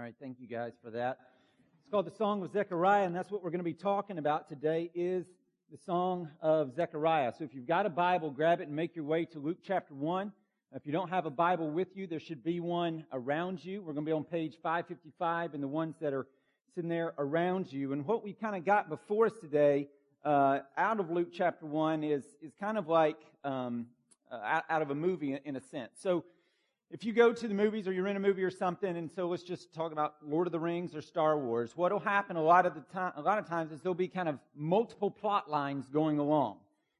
All right, thank you guys for that. It's called the Song of Zechariah, and that's what we're going to be talking about today is the Song of Zechariah. So if you've got a Bible, grab it and make your way to Luke chapter 1. If you don't have a Bible with you, there should be one around you. We're going to be on page 555 and the ones that are sitting there around you. And what we kind of got before us today uh, out of Luke chapter 1 is, is kind of like um, uh, out of a movie in a sense. So if you go to the movies or you're in a movie or something, and so let's just talk about Lord of the Rings or Star Wars, what'll happen a lot of the time, a lot of times is there'll be kind of multiple plot lines going along.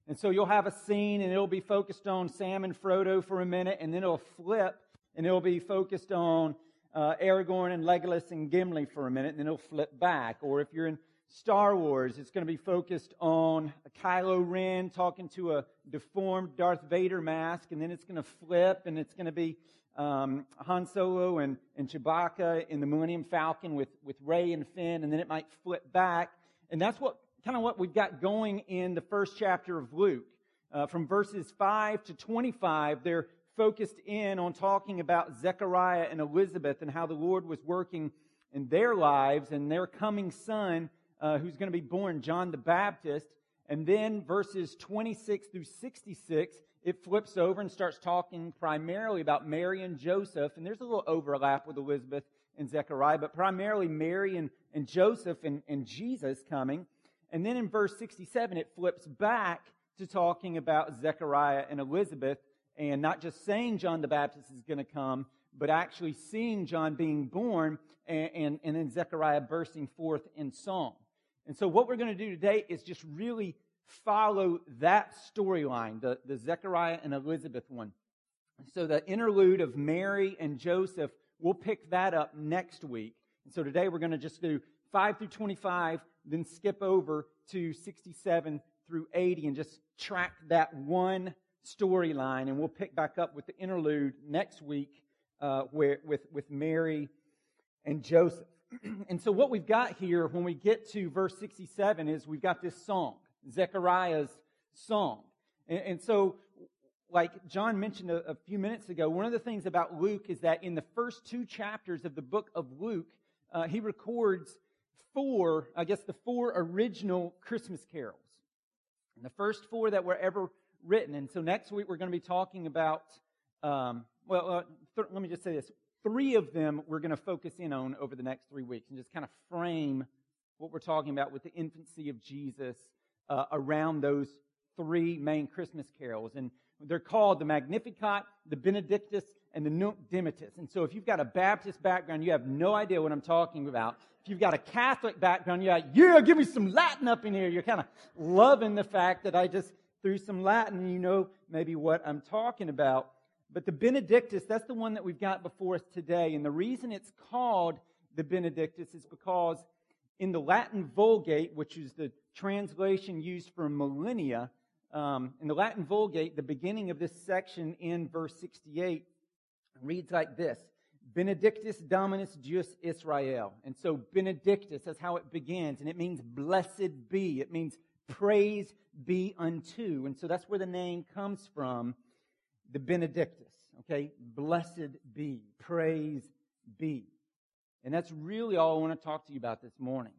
And so you'll have a scene and it'll be focused on Sam and Frodo for a minute, and then it'll flip and it'll be focused on uh, Aragorn and Legolas and Gimli for a minute, and then it'll flip back. Or if you're in Star Wars, it's going to be focused on Kylo Ren talking to a deformed Darth Vader mask, and then it's going to flip and it's going to be um, Han Solo and, and Chewbacca in the Millennium Falcon with, with Rey and Finn, and then it might flip back. And that's what kind of what we've got going in the first chapter of Luke. Uh, from verses 5 to 25, they're focused in on talking about Zechariah and Elizabeth and how the Lord was working in their lives and their coming son, uh, who's going to be born, John the Baptist. And then verses 26 through 66 it flips over and starts talking primarily about Mary and Joseph, and there's a little overlap with Elizabeth and Zechariah, but primarily Mary and, and Joseph and, and Jesus coming. And then in verse 67, it flips back to talking about Zechariah and Elizabeth, and not just saying John the Baptist is going to come, but actually seeing John being born, and, and, and then Zechariah bursting forth in song. And so what we're going to do today is just really follow that storyline, the, the Zechariah and Elizabeth one. So the interlude of Mary and Joseph, we'll pick that up next week. And so today we're going to just do 5 through 25, then skip over to 67 through 80 and just track that one storyline. And we'll pick back up with the interlude next week uh, where, with, with Mary and Joseph. and so what we've got here when we get to verse 67 is we've got this song. Zechariah's song. And, and so, like John mentioned a, a few minutes ago, one of the things about Luke is that in the first two chapters of the book of Luke, uh, he records four, I guess, the four original Christmas carols. And the first four that were ever written. And so next week we're going to be talking about, um, well, uh, th- let me just say this. Three of them we're going to focus in on over the next three weeks and just kind of frame what we're talking about with the infancy of Jesus uh, around those three main Christmas carols. And they're called the Magnificat, the Benedictus, and the Nunc Dimittis. And so if you've got a Baptist background, you have no idea what I'm talking about. If you've got a Catholic background, you're like, yeah, give me some Latin up in here. You're kind of loving the fact that I just threw some Latin you know maybe what I'm talking about. But the Benedictus, that's the one that we've got before us today. And the reason it's called the Benedictus is because in the Latin Vulgate, which is the translation used for millennia, um, in the Latin Vulgate, the beginning of this section in verse 68 reads like this Benedictus Dominus Deus Israel. And so, Benedictus, that's how it begins. And it means blessed be. It means praise be unto. And so, that's where the name comes from the Benedictus. Okay? Blessed be. Praise be. And that's really all I want to talk to you about this morning.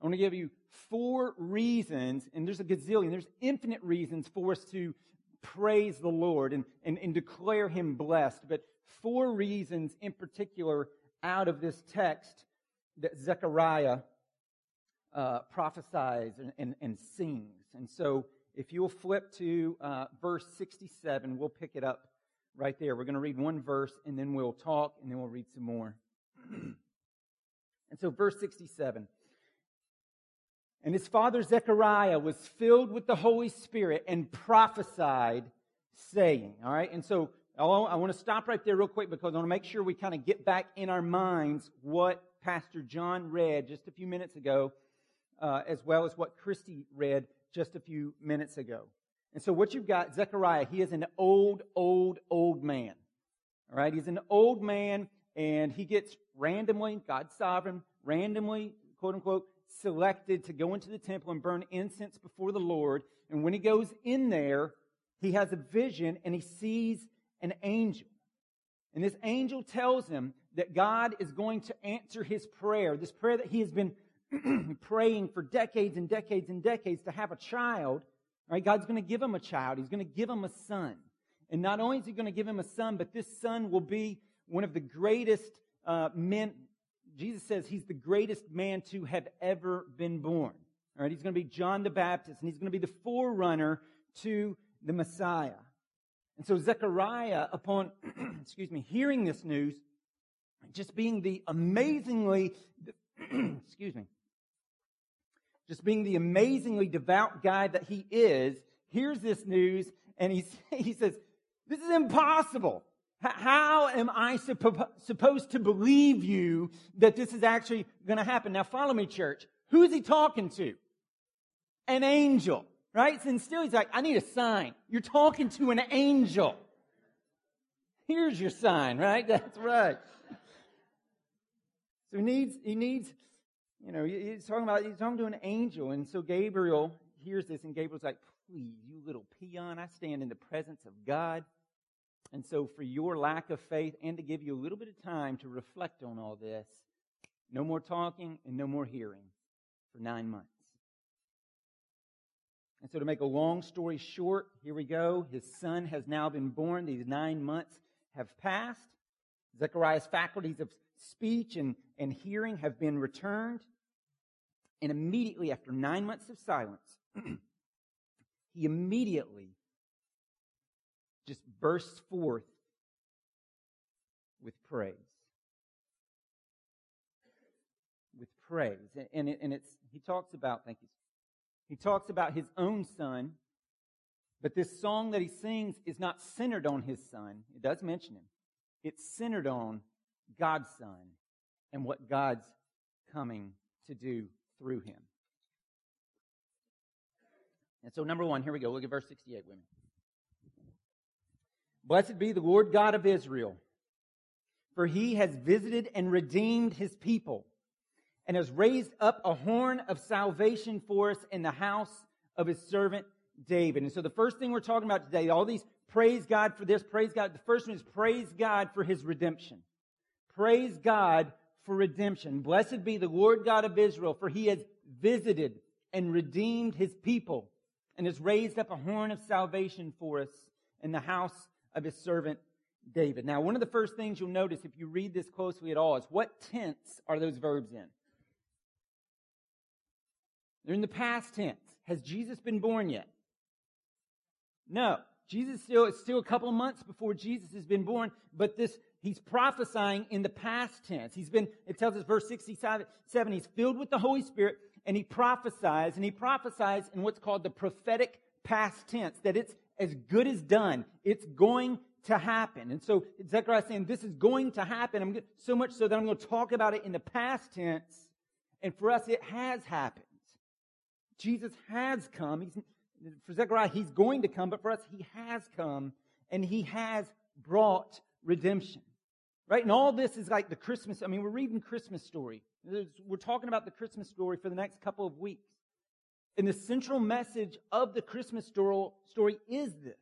I want to give you four reasons, and there's a gazillion, there's infinite reasons for us to praise the Lord and, and, and declare Him blessed, but four reasons in particular out of this text that Zechariah uh, prophesies and, and, and, sings. And so if you'll flip to uh, verse 67, we'll pick it up right there. We're going to read one verse, and then we'll talk, and then we'll read some more. and so, verse 67 And his father Zechariah was filled with the Holy Spirit and prophesied, saying, All right, and so I want to stop right there real quick because I want to make sure we kind of get back in our minds what Pastor John read just a few minutes ago, uh, as well as what Christy read just a few minutes ago. And so what you've got, Zechariah, he is an old, old, old man. All right, he's an old man and he gets randomly, God's sovereign, randomly, quote unquote, selected to go into the temple and burn incense before the Lord. And when he goes in there, he has a vision and he sees an angel. And this angel tells him that God is going to answer his prayer, this prayer that he has been praying for decades and decades and decades to have a child. Right? God's going to give him a child. He's going to give him a son. And not only is he going to give him a son, but this son will be one of the greatest uh. Jesus says he's the greatest man to have ever been born. All right, he's going to be John the Baptist, and he's going to be the forerunner to the Messiah. And so Zechariah, upon, excuse me, hearing this news, just being the amazingly, excuse me, just being the amazingly devout guy that he is, hears this news and he, he says, This is impossible. How am I supposed to believe you that this is actually going to happen? Now, follow me, church. Who is he talking to? An angel, right? And still, he's like, I need a sign. You're talking to an angel. Here's your sign, right? That's right. So he needs, he needs, you know, he's talking about, he's talking to an angel. And so Gabriel hears this, and Gabriel's like, please, you little peon, I stand in the presence of God. And so, for your lack of faith and to give you a little bit of time to reflect on all this, no more talking and no more hearing for nine months. And so, to make a long story short, here we go. His son has now been born. These nine months have passed. Zechariah's faculties of speech and, and hearing have been returned. And immediately, after nine months of silence, he immediately just bursts forth with praise. With praise. And, it, and it's, he talks about, thank you. He talks about his own son, but this song that he sings is not centered on his son. It does mention him. It's centered on God's son and what God's coming to do through him. And so, number one, here we go. Look at verse 68 women. Blessed be the Lord God of Israel, for he has visited and redeemed his people, and has raised up a horn of salvation for us in the house of his servant David. And so the first thing we're talking about today, all these praise God for this, praise God. The first one is praise God for his redemption. Praise God for redemption. Blessed be the Lord God of Israel, for he has visited and redeemed his people and has raised up a horn of salvation for us in the house of his servant David. Now, one of the first things you'll notice if you read this closely at all is what tense are those verbs in? They're in the past tense. Has Jesus been born yet? No. Jesus still, it's still a couple of months before Jesus has been born, but this, he's prophesying in the past tense. He's been, it tells us verse 67, he's filled with the Holy Spirit and he prophesies, and he prophesies in what's called the prophetic past tense, that it's as good as done. It's going to happen. And so Zechariah is saying this is going to happen. I'm so much so that I'm going to talk about it in the past tense. And for us, it has happened. Jesus has come. He's, for Zechariah, he's going to come, but for us, he has come and he has brought redemption. Right? And all this is like the Christmas. I mean, we're reading Christmas story. We're talking about the Christmas story for the next couple of weeks. And the central message of the Christmas story is this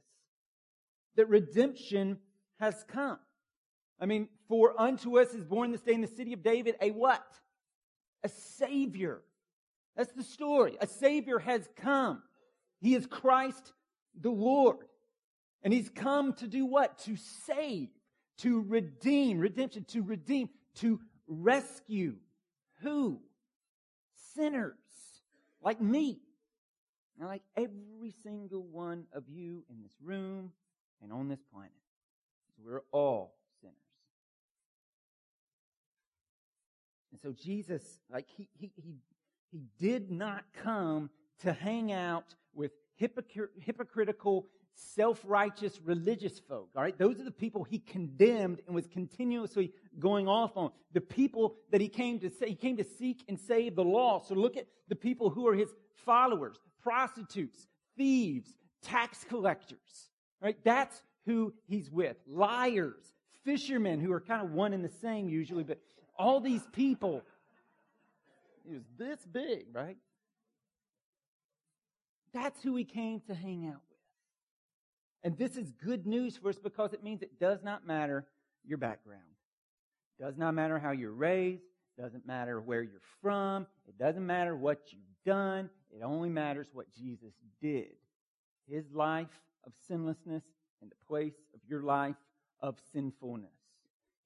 that redemption has come. I mean, for unto us is born this day in the city of David a what? A Savior. That's the story. A Savior has come. He is Christ the Lord. And He's come to do what? To save, to redeem, redemption, to redeem, to rescue. Who? Sinners like me. And like every single one of you in this room and on this planet. We're all sinners. And so Jesus, like he, he, he, he did not come to hang out with hypocritical, self-righteous religious folk. All right. Those are the people he condemned and was continuously going off on. The people that he came to say, he came to seek and save the lost. So look at the people who are his followers, prostitutes, thieves, tax collectors. Right? That's who he's with. Liars, fishermen who are kind of one and the same usually, but all these people. He was this big, right? That's who he came to hang out with. And this is good news for us because it means it does not matter your background. It Does not matter how you're raised. Doesn't matter where you're from. It doesn't matter what you've done. It only matters what Jesus did. His life of sinlessness in the place of your life of sinfulness.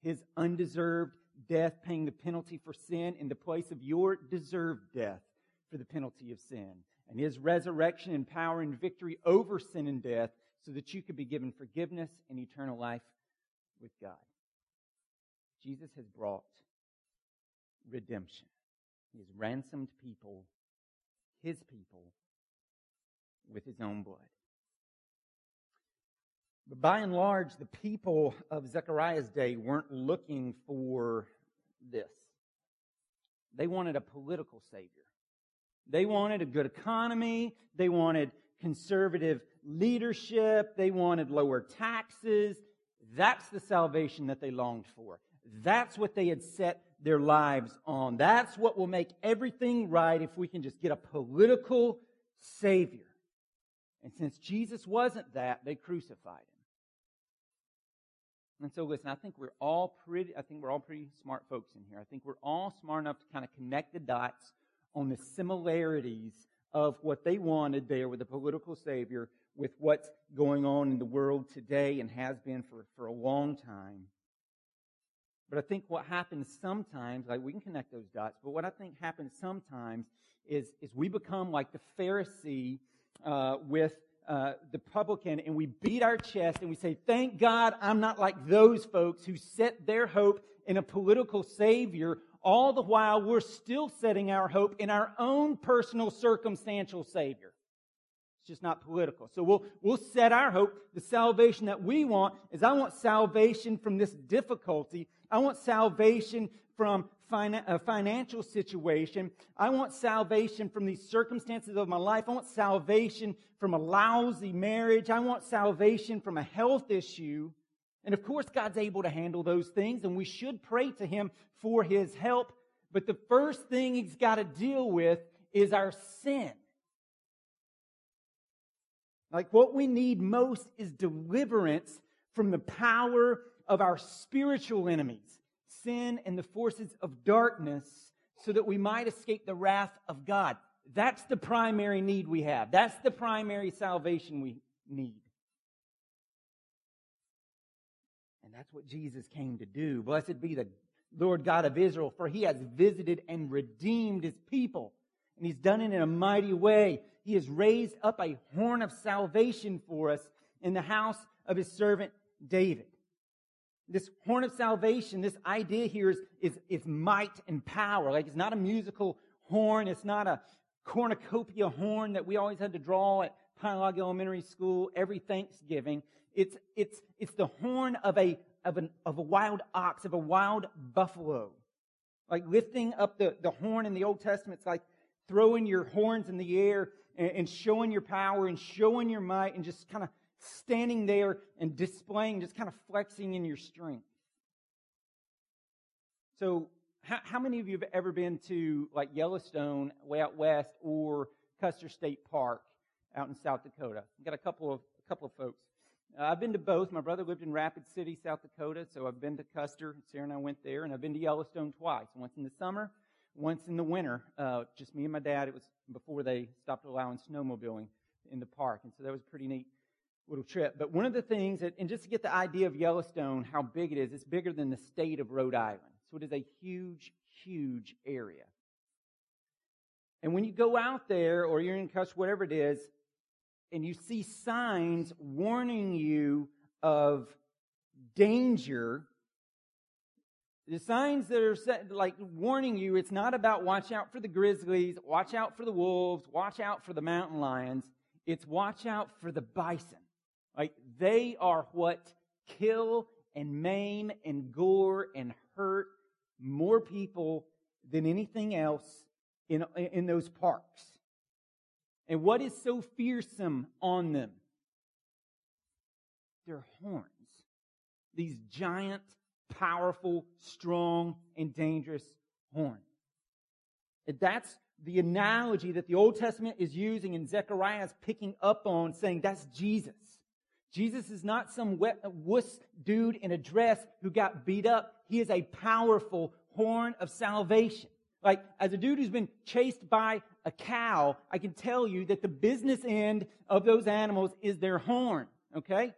His undeserved death paying the penalty for sin in the place of your deserved death for the penalty of sin. And his resurrection and power and victory over sin and death so that you could be given forgiveness and eternal life with God. Jesus has brought redemption. He has ransomed people, his people, with his own blood. But by and large, the people of Zechariah's day weren't looking for this. They wanted a political savior. They wanted a good economy. They wanted conservative leadership. They wanted lower taxes. That's the salvation that they longed for. That's what they had set their lives on. That's what will make everything right if we can just get a political Savior. And since Jesus wasn't that, they crucified him. And so listen, I think we're all pretty, I think we're all pretty smart folks in here. I think we're all smart enough to kind of connect the dots on the similarities of what they wanted there with a political savior with what's going on in the world today and has been for, for a long time. But I think what happens sometimes, like we can connect those dots, but what I think happens sometimes is, is we become like the Pharisee uh, with uh, the publican and we beat our chest and we say, Thank God I'm not like those folks who set their hope in a political savior, all the while we're still setting our hope in our own personal circumstantial savior. It's just not political. So we'll, we'll set our hope. The salvation that we want is I want salvation from this difficulty. I want salvation from a financial situation. I want salvation from these circumstances of my life. I want salvation from a lousy marriage. I want salvation from a health issue. And of course, God's able to handle those things, and we should pray to Him for His help. But the first thing He's got to deal with is our sin. Like what we need most is deliverance from the power of our spiritual enemies, sin and the forces of darkness, so that we might escape the wrath of God. That's the primary need we have. That's the primary salvation we need. And that's what Jesus came to do. Blessed be the Lord God of Israel, for he has visited and redeemed his people. And he's done it in a mighty way. He has raised up a horn of salvation for us in the house of his servant David. This horn of salvation, this idea here is, is, is might and power. Like it's not a musical horn. It's not a cornucopia horn that we always had to draw at Pine Log Elementary School every Thanksgiving. It's, it's, it's the horn of a, of, an, of a wild ox, of a wild buffalo. Like lifting up the, the horn in the Old Testament, it's like throwing your horns in the air and, and showing your power and showing your might and just kind of standing there and displaying, just kind of flexing in your strength. So, how, how many of you have ever been to like Yellowstone way out west or Custer State Park out in South Dakota? I've got a couple of a couple of folks. Uh, I've been to both. My brother lived in Rapid City, South Dakota, so I've been to Custer. Sarah and I went there, and I've been to Yellowstone twice. Once in the summer, once in the winter. Uh, just me and my dad. It was before they stopped allowing snowmobiling in the park, and so that was pretty neat little trip. But one of the things, that, and just to get the idea of Yellowstone, how big it is, it's bigger than the state of Rhode Island. So it is a huge, huge area. And when you go out there, or you're in Custer, whatever it is, and you see signs warning you of danger, the signs that are set, like warning you, it's not about watch out for the grizzlies, watch out for the wolves, watch out for the mountain lions. It's watch out for the bison. Like they are what kill and maim and gore and hurt more people than anything else in, in those parks. And what is so fearsome on them? Their horns. These giant, powerful, strong, and dangerous horns. And that's the analogy that the Old Testament is using and Zechariah is picking up on, saying that's Jesus. Jesus is not some wet, wuss dude in a dress who got beat up. He is a powerful horn of salvation. Like, as a dude who's been chased by a cow, I can tell you that the business end of those animals is their horn, okay?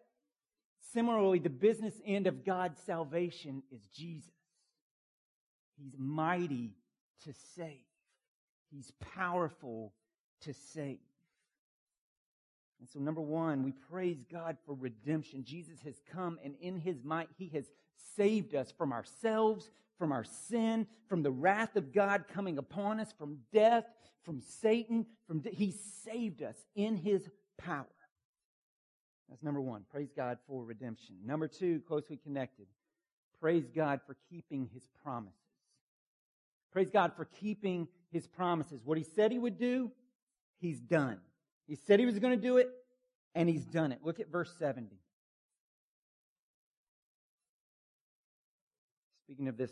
Similarly, the business end of God's salvation is Jesus. He's mighty to save. He's powerful to save. And so, number one, we praise God for redemption. Jesus has come, and in his might, he has saved us from ourselves, from our sin, from the wrath of God coming upon us, from death, from Satan. From de- he saved us in his power. That's number one. Praise God for redemption. Number two, closely connected. Praise God for keeping his promises. Praise God for keeping his promises. What he said he would do, he's done. He said he was going to do it, and he's done it. Look at verse 70. Speaking of this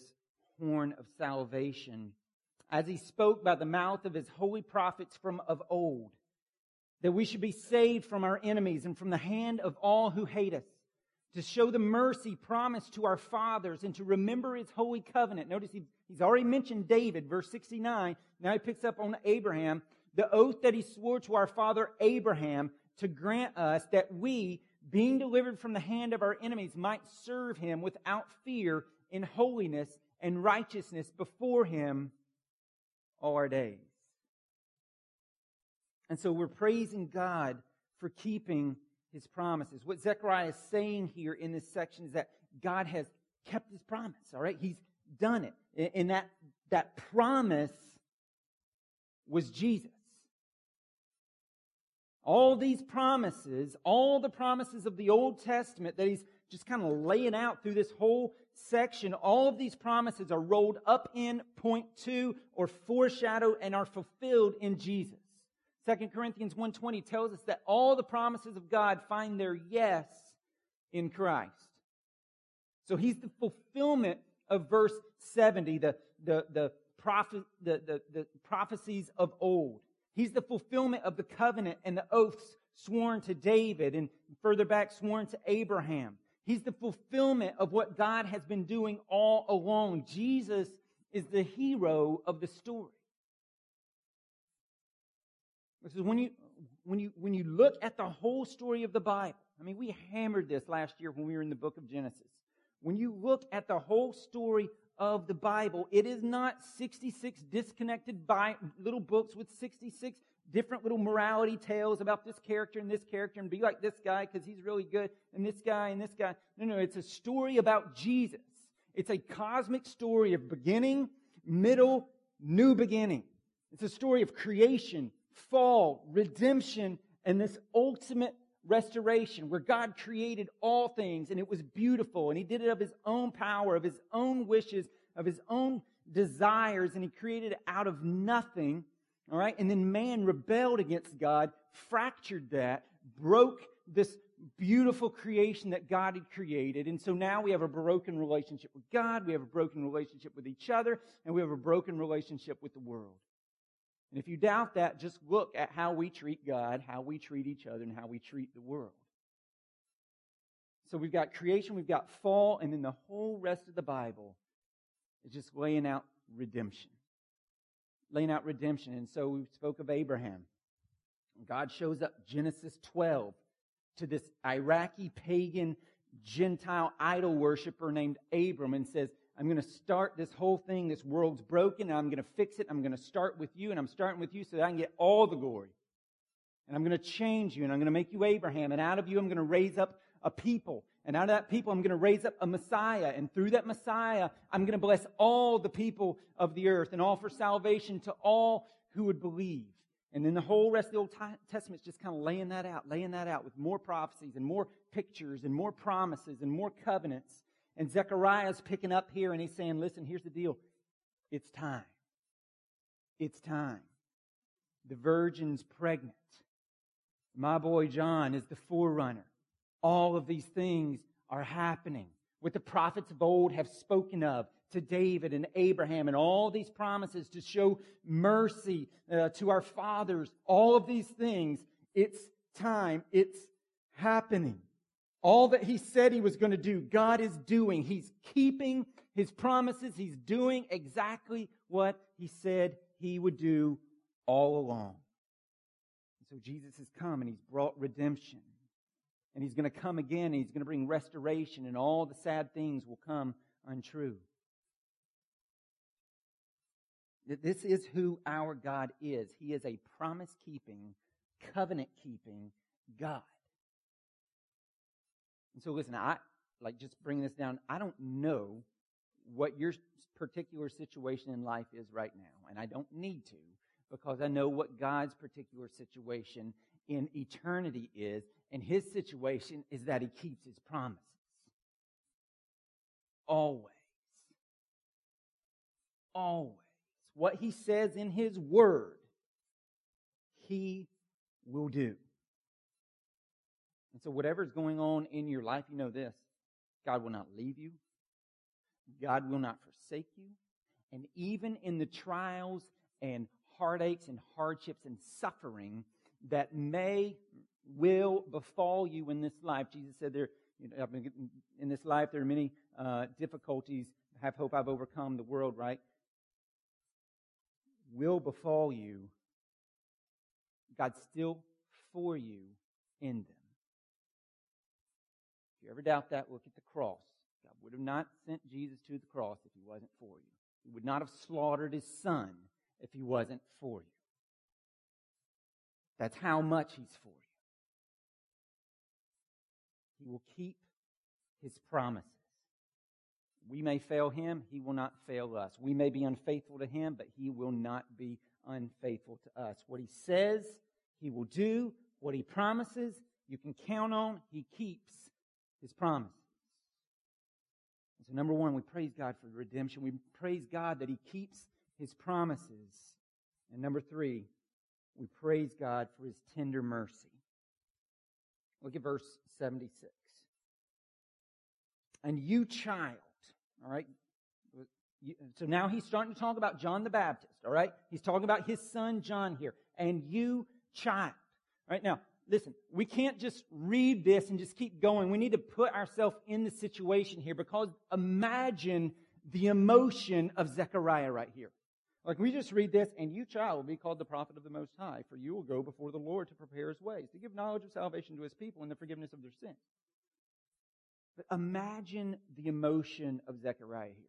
horn of salvation, as he spoke by the mouth of his holy prophets from of old, that we should be saved from our enemies and from the hand of all who hate us, to show the mercy promised to our fathers and to remember his holy covenant. Notice he's already mentioned David, verse 69. Now he picks up on Abraham the oath that he swore to our father Abraham to grant us that we, being delivered from the hand of our enemies, might serve him without fear in holiness and righteousness before him all our days. And so we're praising God for keeping his promises. What Zechariah is saying here in this section is that God has kept his promise, all right? He's done it. And that, that promise was Jesus. All these promises, all the promises of the Old Testament that he's just kind of laying out through this whole section, all of these promises are rolled up in point two or foreshadowed and are fulfilled in Jesus. 2 Corinthians 1.20 tells us that all the promises of God find their yes in Christ. So he's the fulfillment of verse 70, the, the, the, the, the, the prophecies of old. He's the fulfillment of the covenant and the oaths sworn to David and further back sworn to Abraham. He's the fulfillment of what God has been doing all along. Jesus is the hero of the story. This is when you, when you, when you look at the whole story of the Bible, I mean, we hammered this last year when we were in the book of Genesis. When you look at the whole story of the Bible. It is not 66 disconnected by little books with 66 different little morality tales about this character and this character and be like this guy because he's really good and this guy and this guy. No, no, it's a story about Jesus. It's a cosmic story of beginning, middle, new beginning. It's a story of creation, fall, redemption, and this ultimate restoration where God created all things and it was beautiful and he did it of his own power, of his own wishes, of his own desires and he created it out of nothing. All right. And then man rebelled against God, fractured that, broke this beautiful creation that God had created. And so now we have a broken relationship with God. We have a broken relationship with each other and we have a broken relationship with the world. And if you doubt that, just look at how we treat God, how we treat each other, and how we treat the world. So we've got creation, we've got fall, and then the whole rest of the Bible is just laying out redemption. Laying out redemption. And so we spoke of Abraham. God shows up, Genesis 12, to this Iraqi pagan Gentile idol worshiper named Abram and says, I'm going to start this whole thing. This world's broken, and I'm going to fix it. I'm going to start with you, and I'm starting with you so that I can get all the glory. And I'm going to change you, and I'm going to make you Abraham, and out of you, I'm going to raise up a people. And out of that people, I'm going to raise up a Messiah. And through that Messiah, I'm going to bless all the people of the earth and offer salvation to all who would believe. And then the whole rest of the Old Testament is just kind of laying that out, laying that out with more prophecies and more pictures and more promises and more covenants. And Zechariah's picking up here and he's saying, listen, here's the deal. It's time. It's time. The virgin's pregnant. My boy John is the forerunner. All of these things are happening. What the prophets of old have spoken of to David and Abraham and all these promises to show mercy uh, to our fathers. All of these things. It's time. It's happening. All that he said he was going to do, God is doing. He's keeping his promises. He's doing exactly what he said he would do all along. so Jesus has come and he's brought redemption. And he's going to come again and he's going to bring restoration and all the sad things will come untrue. This is who our God is. He is a promise keeping, covenant keeping God. And so listen, I like just bringing this down. I don't know what your particular situation in life is right now, and I don't need to because I know what God's particular situation in eternity is, and his situation is that he keeps his promises. Always. Always. What he says in his word, he will do. And so, whatever's going on in your life, you know this God will not leave you, God will not forsake you. And even in the trials and heartaches and hardships and suffering that may, will befall you in this life, Jesus said there, you know, in this life there are many uh, difficulties. Have hope I've overcome the world, right? Will befall you. God's still for you in them. If you ever doubt that, look at the cross. God would have not sent Jesus to the cross if he wasn't for you. He would not have slaughtered his son if he wasn't for you. That's how much he's for you. He will keep his promises. We may fail him, he will not fail us. We may be unfaithful to him, but he will not be unfaithful to us. What he says, he will do. What he promises, you can count on. He keeps his promises. And so, number one, we praise God for the redemption. We praise God that he keeps his promises. And number three, we praise God for his tender mercy. Look at verse 76. And you, child, all right? So now he's starting to talk about John the Baptist, all right? He's talking about his son John here. And you, child. All right, now, listen, we can't just read this and just keep going. We need to put ourselves in the situation here because imagine the emotion of Zechariah right here. Like we just read this, and you, child, will be called the prophet of the Most High, for you will go before the Lord to prepare his ways, to give knowledge of salvation to his people and the forgiveness of their sins. But imagine the emotion of Zechariah here.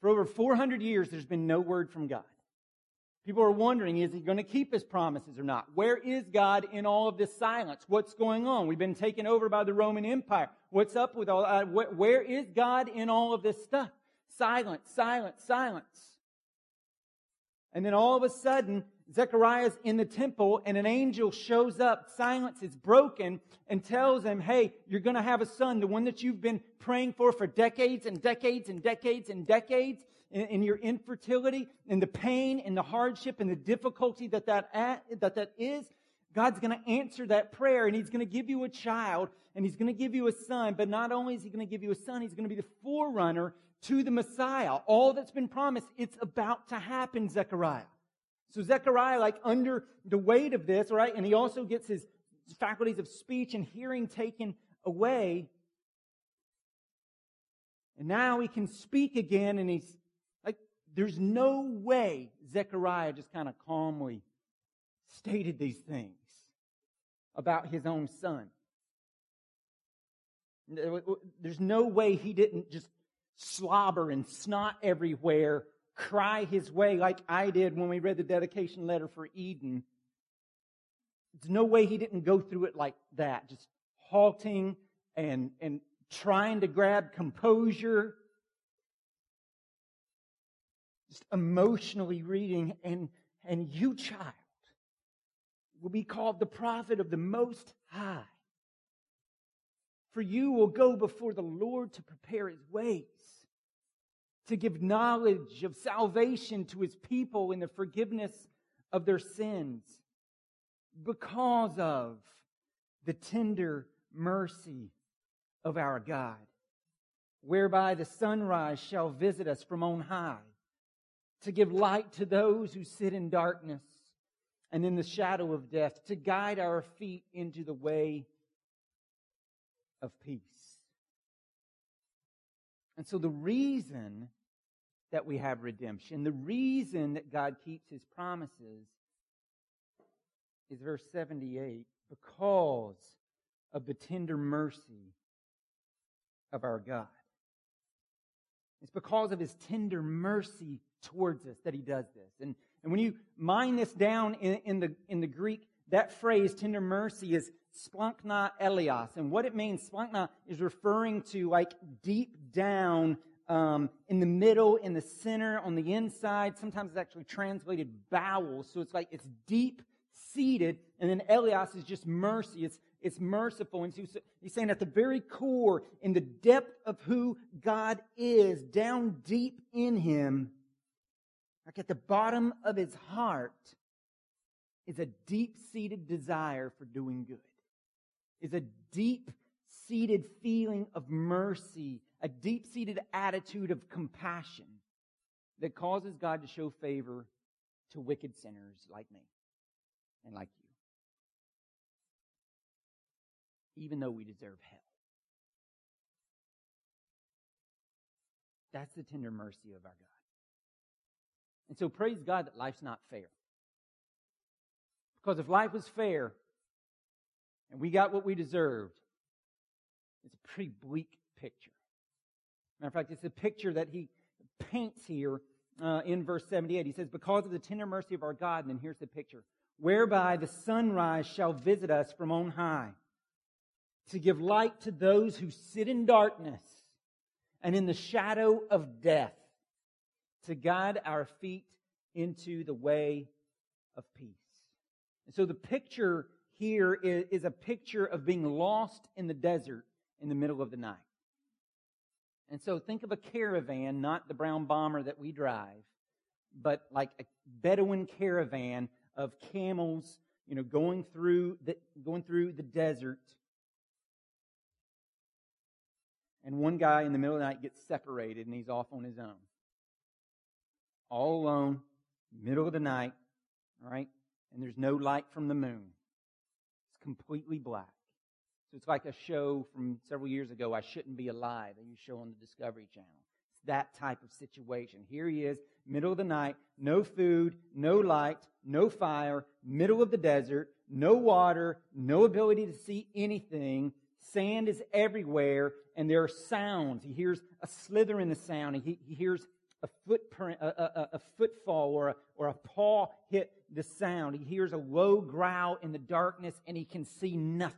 For over 400 years, there's been no word from God. People are wondering, is he going to keep his promises or not? Where is God in all of this silence? What's going on? We've been taken over by the Roman Empire. What's up with all, uh, where is God in all of this stuff? Silence, silence, silence. And then all of a sudden, Zechariah's in the temple and an angel shows up. Silence is broken and tells him, Hey, you're going to have a son, the one that you've been praying for for decades and decades and decades and decades in, in your infertility and the pain and the hardship and the difficulty that that, at, that, that is. God's going to answer that prayer and he's going to give you a child and he's going to give you a son. But not only is he going to give you a son, he's going to be the forerunner to the Messiah. All that's been promised, it's about to happen, Zechariah. So Zechariah, like under the weight of this, right, and he also gets his faculties of speech and hearing taken away. And now he can speak again, and he's there's no way Zechariah just kind of calmly stated these things about his own son. There's no way he didn't just slobber and snot everywhere, cry his way like I did when we read the dedication letter for Eden. There's no way he didn't go through it like that, just halting and, and trying to grab composure, just emotionally reading, and, and you, child, will be called the prophet of the Most High. For you will go before the Lord to prepare his ways to give knowledge of salvation to his people in the forgiveness of their sins because of the tender mercy of our God, whereby the sunrise shall visit us from on high to give light to those who sit in darkness and in the shadow of death, to guide our feet into the way of peace. And so the reason that we have redemption, the reason that God keeps his promises is verse 78 because of the tender mercy of our God. It's because of his tender mercy towards us that he does this. And, and when you mine this down in, in, the, in the Greek, that phrase, tender mercy, is splankna elios. And what it means, splankna, is referring to like deep down um, in the middle, in the center, on the inside. Sometimes it's actually translated bowels. So it's like it's deep seated. And then elios is just mercy. It's, it's merciful. And so he's saying at the very core, in the depth of who God is, down deep in him, like at the bottom of his heart, is a deep seated desire for doing good, is a deep seated feeling of mercy, a deep seated attitude of compassion that causes God to show favor to wicked sinners like me and like you, even though we deserve hell. That's the tender mercy of our God. And so praise God that life's not fair. Because if life was fair and we got what we deserved, it's a pretty bleak picture. Matter of fact, it's a picture that he paints here uh, in verse 78. He says, Because of the tender mercy of our God, and then here's the picture, whereby the sunrise shall visit us from on high, to give light to those who sit in darkness and in the shadow of death, to guide our feet into the way of peace. And so the picture here is, a picture of being lost in the desert in the middle of the night. And so think of a caravan, not the brown bomber that we drive, but like a Bedouin caravan of camels, you know, going through the, going through the desert. And one guy in the middle of the night gets separated and he's off on his own. All alone, middle of the night, right? and there's no light from the moon. It's completely black. So it's like a show from several years ago, I Shouldn't Be Alive, a new show on the Discovery Channel. It's that type of situation. Here he is, middle of the night, no food, no light, no fire, middle of the desert, no water, no ability to see anything. Sand is everywhere, and there are sounds. He hears a slither in the sound. He, he hears a footprint, a, a, a footfall, or a, or a paw hit the sound. He hears a low growl in the darkness and he can see nothing.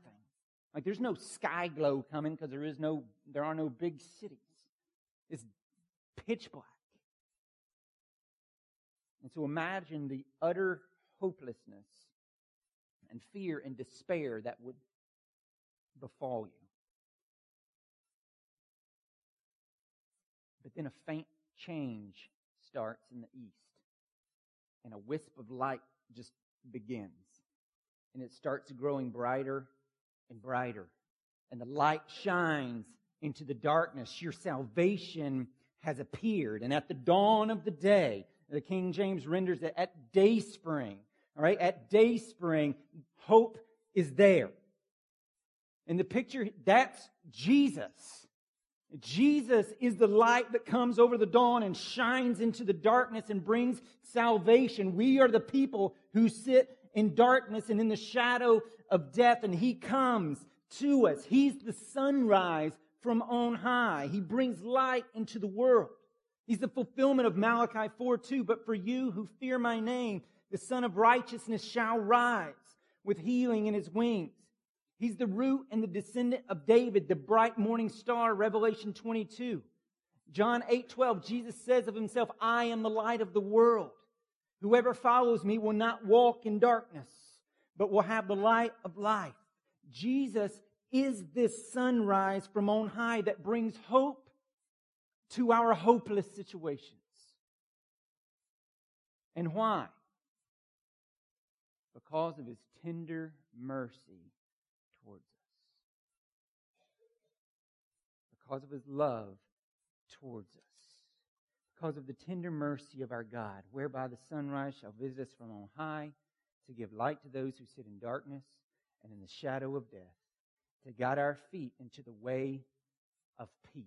Like there's no sky glow coming because there is no, there are no big cities. It's pitch black. And so imagine the utter hopelessness and fear and despair that would befall you. But then a faint change starts in the east and a wisp of light just begins. And it starts growing brighter and brighter. And the light shines into the darkness. Your salvation has appeared. And at the dawn of the day, the King James renders it at day spring. All right, at day spring, hope is there. And the picture, that's Jesus. Jesus is the light that comes over the dawn and shines into the darkness and brings salvation. We are the people who sit in darkness and in the shadow of death, and He comes to us. He's the sunrise from on high. He brings light into the world. He's the fulfillment of Malachi 4 2. But for you who fear my name, the Sun of Righteousness shall rise with healing in his wings. He's the root and the descendant of David, the bright morning star, Revelation 22. John 8 12, Jesus says of himself, I am the light of the world. Whoever follows me will not walk in darkness, but will have the light of life. Jesus is this sunrise from on high that brings hope to our hopeless situations. And why? Because of his tender mercy towards us. Because of his love towards us. Because of the tender mercy of our God, whereby the sunrise shall visit us from on high to give light to those who sit in darkness and in the shadow of death, to guide our feet into the way of peace,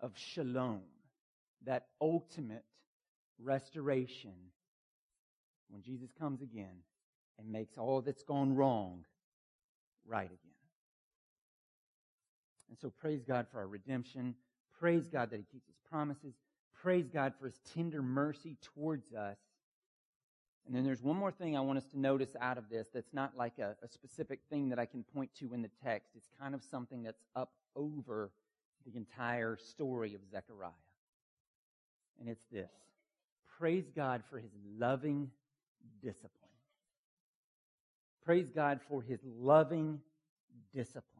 of shalom, that ultimate restoration when Jesus comes again and makes all that's gone wrong right again. And so praise God for our redemption. Praise God that He keeps His promises. Praise God for His tender mercy towards us. And then there's one more thing I want us to notice out of this that's not like a, a specific thing that I can point to in the text. It's kind of something that's up over the entire story of Zechariah. And it's this praise God for his loving discipline. Praise God for his loving discipline.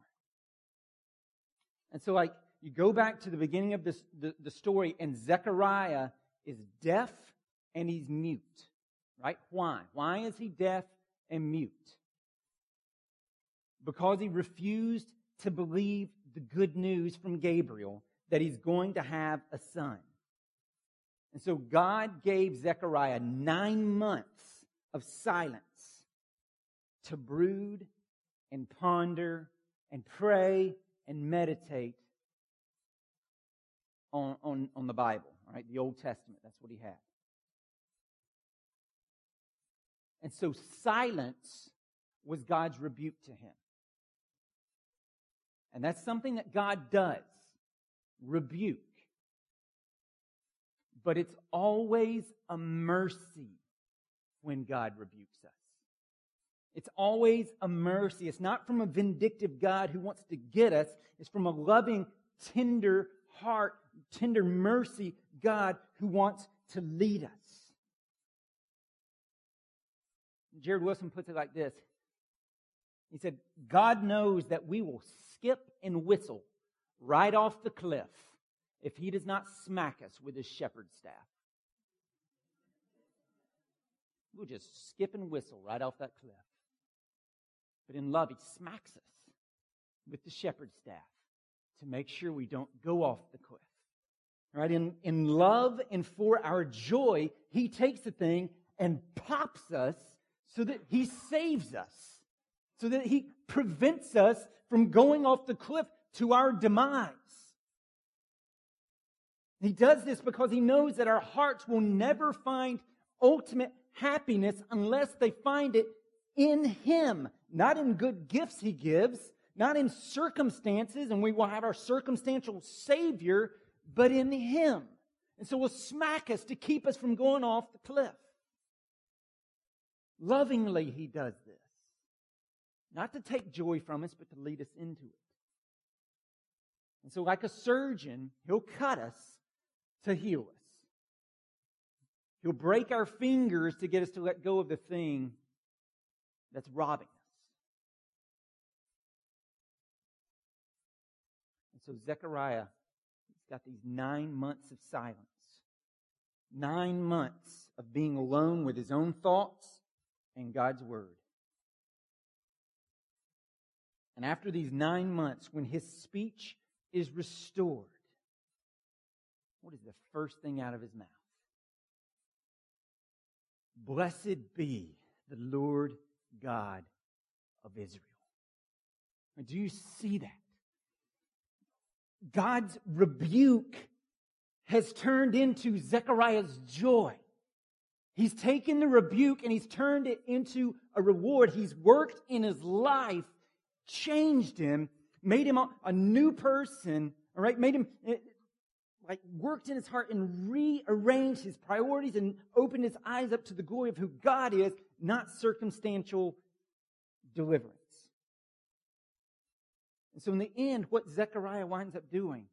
And so, like, you go back to the beginning of this, the, the story, and Zechariah is deaf and he's mute. Right? Why? Why is he deaf and mute? Because he refused to believe the good news from Gabriel that he's going to have a son. And so God gave Zechariah nine months of silence to brood and ponder and pray and meditate on, on, on the Bible, right? The Old Testament. That's what he had. And so silence was God's rebuke to him. And that's something that God does rebuke. But it's always a mercy when God rebukes us. It's always a mercy. It's not from a vindictive God who wants to get us, it's from a loving, tender heart, tender mercy God who wants to lead us. Jared Wilson puts it like this He said, God knows that we will skip and whistle right off the cliff if he does not smack us with his shepherd's staff. We'll just skip and whistle right off that cliff. But in love, he smacks us with the shepherd's staff to make sure we don't go off the cliff. Right? In, in love and for our joy, he takes the thing and pops us so that he saves us, so that he prevents us from going off the cliff to our demise. He does this because he knows that our hearts will never find ultimate happiness unless they find it in him, not in good gifts he gives, not in circumstances, and we will have our circumstantial Savior, but in him. And so will smack us to keep us from going off the cliff. Lovingly, he does this. Not to take joy from us, but to lead us into it. And so, like a surgeon, he'll cut us to heal us. He'll break our fingers to get us to let go of the thing that's robbing us. And so, Zechariah, he's got these nine months of silence, nine months of being alone with his own thoughts and God's Word. And after these nine months, when his speech is restored, what is the first thing out of his mouth? Blessed be the Lord God of Israel. Do you see that? God's rebuke has turned into Zechariah's joy. He's taken the rebuke and he's turned it into a reward. He's worked in his life, changed him, made him a, new person, all right, made him eh, like worked in his heart and rearranged his priorities and opened his eyes up to the glory of who God is, not circumstantial deliverance. And so in the end, what Zechariah winds up doing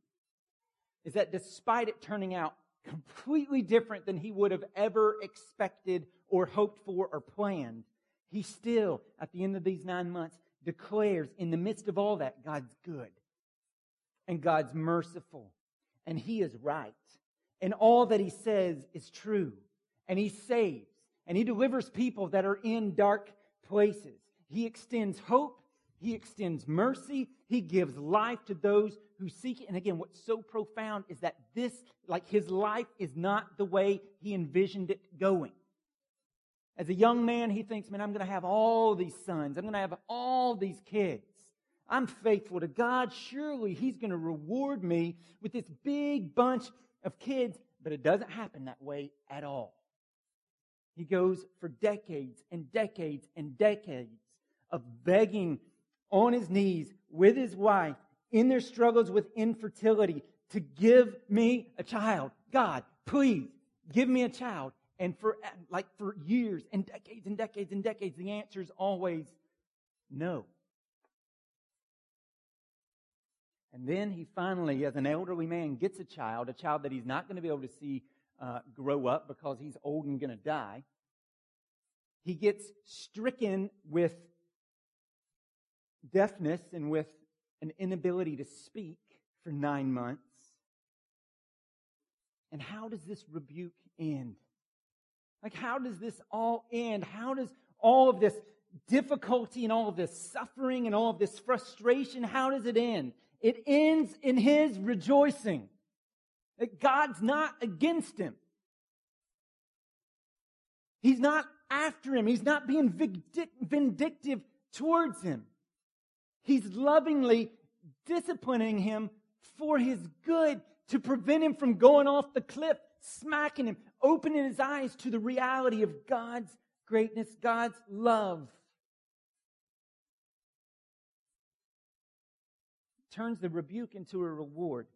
is that despite it turning out completely different than he would have ever expected or hoped for or planned, he still, at the end of these nine months, declares in the midst of all that, God's good and God's merciful and he is right. And all that he says is true. And he saves and he delivers people that are in dark places. He extends hope. He extends mercy. He gives life to those who seek it. And again, what's so profound is that this, like his life is not the way he envisioned it going. As a young man, he thinks, man, I'm going to have all these sons. I'm going to have all these kids. I'm faithful to God. Surely He's going to reward me with this big bunch of kids. But it doesn't happen that way at all. He goes for decades and decades and decades of begging on his knees with his wife in their struggles with infertility to give me a child. God, please give me a child. And for like for years and decades and decades and decades, the answer is always no. And then he finally, as an elderly man, gets a child, a child that he's not going to be able to see uh, grow up because he's old and going to die. He gets stricken with deafness and with an inability to speak for nine months. And how does this rebuke end? Like, how does this all end? How does all of this difficulty and all of this suffering and all of this frustration, how does it end? It ends in his rejoicing. That God's not against him. He's not after him. He's not being vindictive towards him. He's lovingly disciplining him for his good to prevent him from going off the cliff, smacking him, opening his eyes to the reality of God's greatness, God's love. Turns the rebuke into a reward.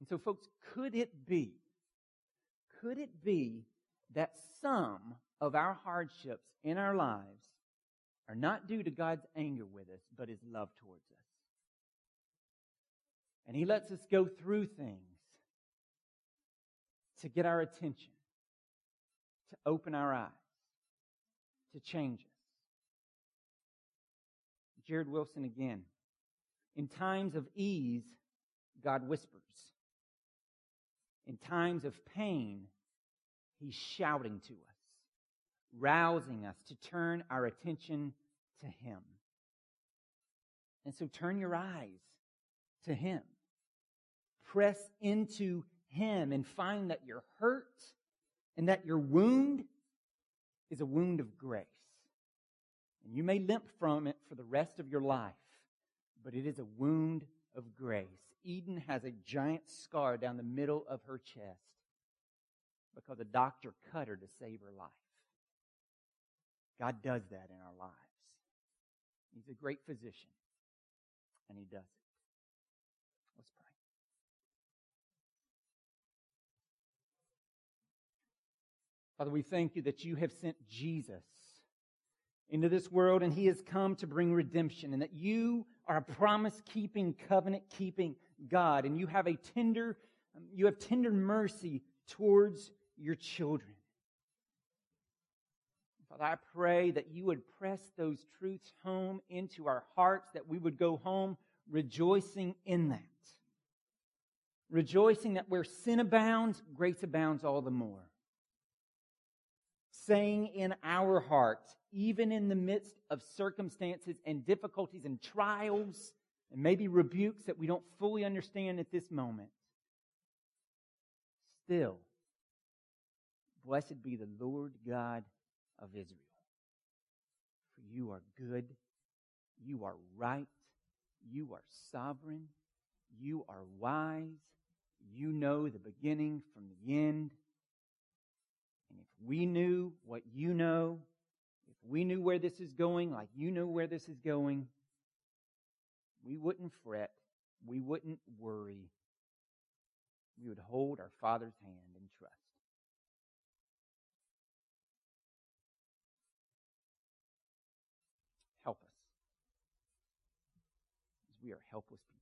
And so, folks, could it be, could it be that some of our hardships in our lives are not due to God's anger with us, but his love towards us? And he lets us go through things to get our attention, to open our eyes, to change us. Jared Wilson again. In times of ease, God whispers. In times of pain, He's shouting to us, rousing us to turn our attention to Him. And so turn your eyes to Him. Press into Him and find that your hurt and that your wound is a wound of grace. And you may limp from it for the rest of your life, but it is a wound of grace. Eden has a giant scar down the middle of her chest because a doctor cut her to save her life. God does that in our lives. He's a great physician, and He does it. Let's pray. Father, we thank you that you have sent Jesus into this world and he has come to bring redemption and that you are a promise keeping, covenant keeping God and you have a tender, you have tender mercy towards your children. Father, I pray that you would press those truths home into our hearts, that we would go home rejoicing in that. Rejoicing that where sin abounds, grace abounds all the more. Saying in our hearts, even in the midst of circumstances and difficulties and trials, and maybe rebukes that we don't fully understand at this moment, still, Blessed be the Lord God of Israel. For you are good, you are right, you are sovereign, you are wise, you know the beginning from the end. And if we knew what you know, if we knew where this is going like you know where this is going, we wouldn't fret, we wouldn't worry. We would hold our Father's hand in trust. We are helpless